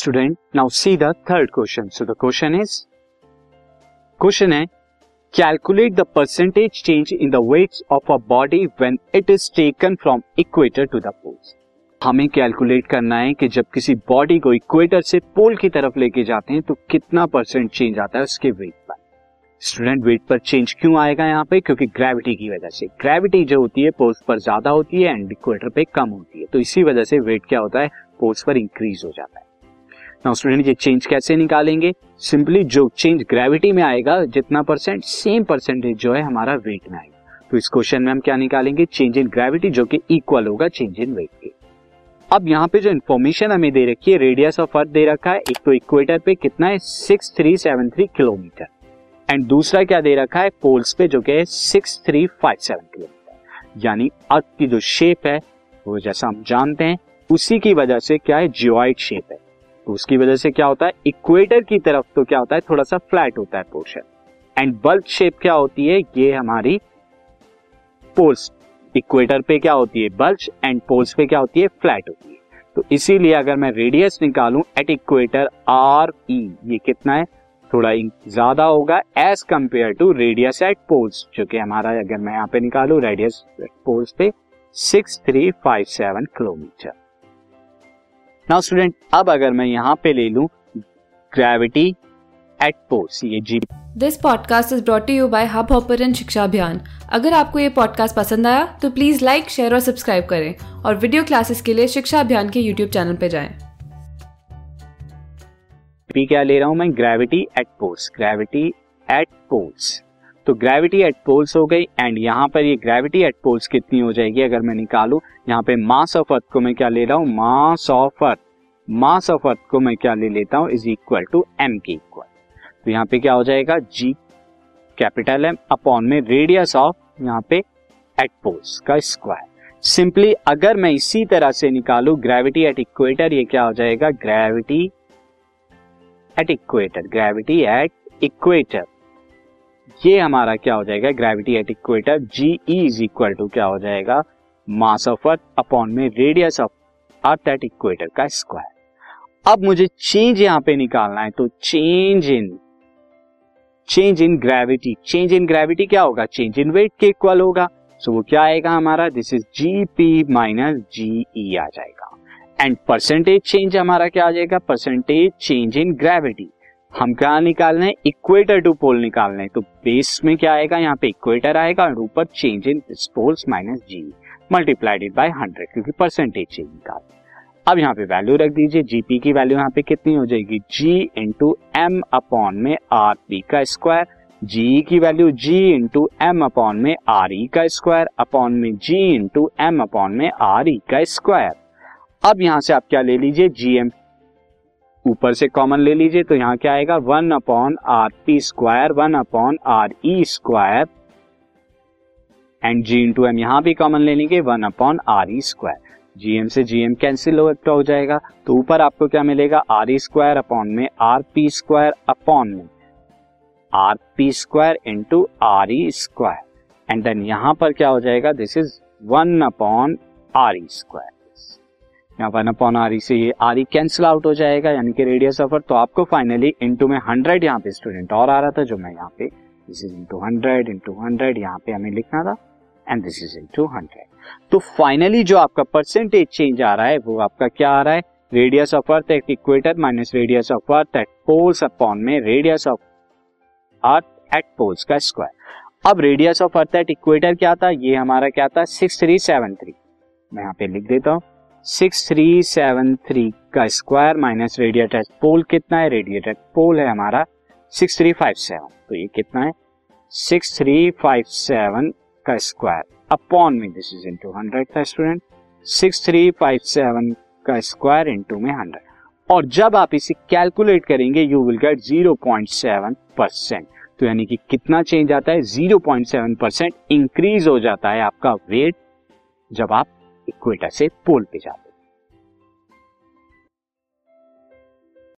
Student now see the third question so the question is question है calculate the percentage change in the weights of a body when it is taken from equator to the poles हमें calculate करना है कि जब किसी body को equator से पोल की तरफ़ लेके जाते हैं तो कितना परसेंट चेंज आता है उसके वेट पर? स्टूडेंट वेट पर चेंज क्यों आएगा यहाँ पे? क्योंकि ग्रेविटी की वजह से। ग्रेविटी जो होती है पोल्स पर ज़्यादा होती है एंड इक्वेटर पे कम होती है। तो इसी वजह से वेट क्या होता है? पोल्स पर इंक्रीज हो जाता है। नाउ स्टूडेंट ये चेंज कैसे निकालेंगे? सिंपली जो चेंज ग्रेविटी में आएगा, जितना परसेंट सेम परसेंटेज जो है हमारा वेट में आएगा। तो इस क्वेश्चन में हम क्या निकालेंगे? चेंज इन ग्रेविटी जो कि इक्वल होगा चेंज इन वेट के। अब यहाँ पे जो इन्फॉर्मेशन हमें दे रखी है रेडियस ऑफ़ अर्थ दे रखा है, एक तो इक्वेटर पे कितना है? Six three seven three kilometre and दूसरा क्या दे रखा है? पोल्स पे जो कि है six three five seven kilometre यानी अर्थ की जो शेप है, वो जैसा हम जानते हैं, उसी की वजह से क्या है? जियोइड शेप है। तो उसकी वजह से क्या होता है? इक्वेटर की तरफ़ तो क्या होता है? थोड़ा सा फ्लैट होता है पोर्शन एंड बल्ब शेप क्या होती है? ये हमारी पोल्स इक्वेटर पे क्या होती है? बल्ज एंड पोल्स पे क्या होती है? फ्लैट होती है. तो इसीलिए अगर मैं रेडियस निकालूं एट इक्वेटर आर ई ये कितना है? थोड़ा ज़्यादा होगा as compare to radius at poles जो कि हमारा, अगर मैं यहाँ पे निकालू रेडियस पोल्स पे six three five seven kilometre now student अब अगर मैं यहाँ पे ले लू ग्रेविटी एट पोर्स ये g this podcast is brought you by Hubhopper Shiksha Abhiyan अगर आपको ये पॉडकास्ट पसंद आया तो प्लीज़ लाइक शेयर और सब्सक्राइब करें और वीडियो क्लासेस के लिए शिक्षा अभियान के यूट्यूब चैनल पर जाएँ। पी क्या ले रहा हूँ मैं? Gravity at poles gravity at poles तो ग्रेविटी एट पोल्स हो गई एंड यहाँ पर ये ग्रेविटी एट पोल्स कितनी हो जाएगी अगर मैं निकालू? यहाँ पे मास ऑफ़ अर्थ को मैं क्या ले रहा हूँ? मास ऑफ़ अर्थ मास ऑफ़ अर्थ को मैं क्या ले लेता हूँ? इज़ इक्वल टू एम के इक्वल तो यहाँ पे क्या हो जाएगा? जी कैपिटल एम अपॉन में रेडियस ऑफ़ यहाँ पे एट पोल्स का स्क्वायर सिंपली अगर मैं इसी तरह से निकालू ग्रेविटी एट इक्वेटर ये क्या हो जाएगा? Gravity at equator gravity at equator ये हमारा क्या हो जाएगा? Gravity at equator g is equal to क्या हो जाएगा? मास ऑफ़ अर्थ अपॉन में radius of earth at equator का स्क्वायर अब मुझे चेंज यहाँ पे निकालना है तो change in change in gravity change in gravity क्या होगा? चेंज इन वेट के इक्वल होगा। सो वो क्या आएगा हमारा? This is g P minus g E आ जाएगा। एंड परसेंटेज चेंज हमारा क्या आ जाएगा? परसेंटेज चेंज इन ग्रेविटी हम क्या निकालना है? इक्वेटर टू पोल निकालना है। तो बेस में क्या आएगा? यहाँ पे इक्वेटर आएगा और ऊपर change in poles minus g multiplied by hundred क्योंकि परसेंटेज चेंज निकाल। अब यहाँ पे वैल्यू रख दीजिए। जीपी की वैल्यू यहाँ पे कितनी हो जाएगी? जी इंटू एम अपॉन में आर पी का स्क्वायर जी की value g into M upon में आर ई का स्क्वायर अपॉन में जी इंटू एम अपॉन में आर ई का स्क्वायर अब यहाँ से आप क्या ले लीजिए? जी एम ऊपर से कॉमन ले लीजिए तो यहाँ क्या आएगा? One upon R P square, one upon R E square, and g into M यहाँ भी कॉमन ले लेंगे, one upon R E square. GM से जीएम कैंसिल हो जाएगा तो ऊपर आपको क्या मिलेगा? आर ई स्क्वायर अपॉन में, आर पी स्क्वायर अपॉन में। R P square into R E square. And then यहाँ पर क्या हो जाएगा? This is one upon R E square. यहाँ वन अपॉन आर से ये आर ई कैंसिल आउट हो जाएगा, यानी कि रेडियस ऑफ़ अर्थ तो आपको फाइनली इंटू में हंड्रेड यहाँ पे स्टूडेंट और आ रहा था, जो मैं यहाँ पे this is into hundred into hundred यहाँ पे हमें लिखना था and this is into hundred तो फाइनली जो आपका परसेंटेज चेंज आ रहा है, वो आपका क्या आ रहा है? Radius of earth at equator minus radius of earth at poles upon में radius of earth at poles का स्क्वायर अब radius of earth at equator क्या था? ये हमारा क्या था? सिक्स थ्री सेवन थ्री मैं यहाँ पे लिख देता हूँ. सिक्स थ्री सेवन थ्री का square minus radius at pole कितना है? रेडिएटर पोल है हमारा सिक्स थ्री फाइव सेवन। तो ये कितना है? सिक्स थ्री फाइव सेवन का स्क्वायर अपॉन में दिस इज़ इंटू हंड्रेड था student six three five seven का स्क्वायर इंटू में हंड्रेड और जब आप इसे कैलकुलेट करेंगे you will get zero point seven percent तो यानी कि कितना चेंज आता है? Zero point seven percent increase हो जाता है आपका वेट जब आप इक्वेटर से पोल पे जाते